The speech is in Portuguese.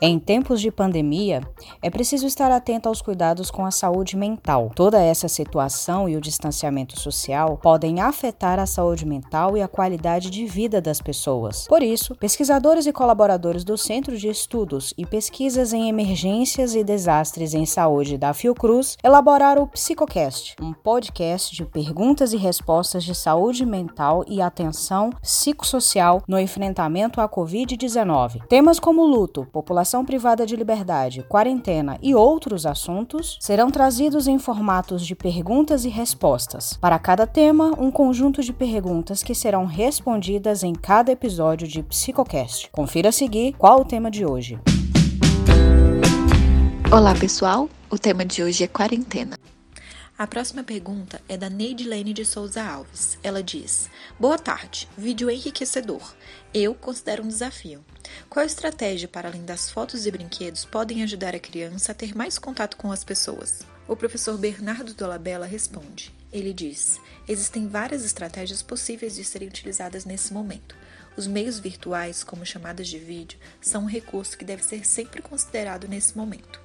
Em tempos de pandemia, é preciso estar atento aos cuidados com a saúde mental. Toda essa situação e o distanciamento social podem afetar a saúde mental e a qualidade de vida das pessoas. Por isso, pesquisadores e colaboradores do Centro de Estudos e Pesquisas em Emergências e Desastres em Saúde da Fiocruz elaboraram o Psicocast, um podcast de perguntas e respostas de saúde mental e atenção psicossocial no enfrentamento à Covid-19. Temas como luto, população privada de liberdade, quarentena e outros assuntos serão trazidos em formatos de perguntas e respostas. Para cada tema, um conjunto de perguntas que serão respondidas em cada episódio de Psicocast. Confira a seguir qual o tema de hoje. Olá, pessoal. O tema de hoje é quarentena. A próxima pergunta é da Neidilene de Souza Alves. Ela diz: Boa tarde, vídeo enriquecedor. Eu considero um desafio. Qual estratégia, para além das fotos e brinquedos, podem ajudar a criança a ter mais contato com as pessoas? O professor Bernardo Dolabella responde. Ele diz: Existem várias estratégias possíveis de serem utilizadas nesse momento. Os meios virtuais, como chamadas de vídeo, são um recurso que deve ser sempre considerado nesse momento.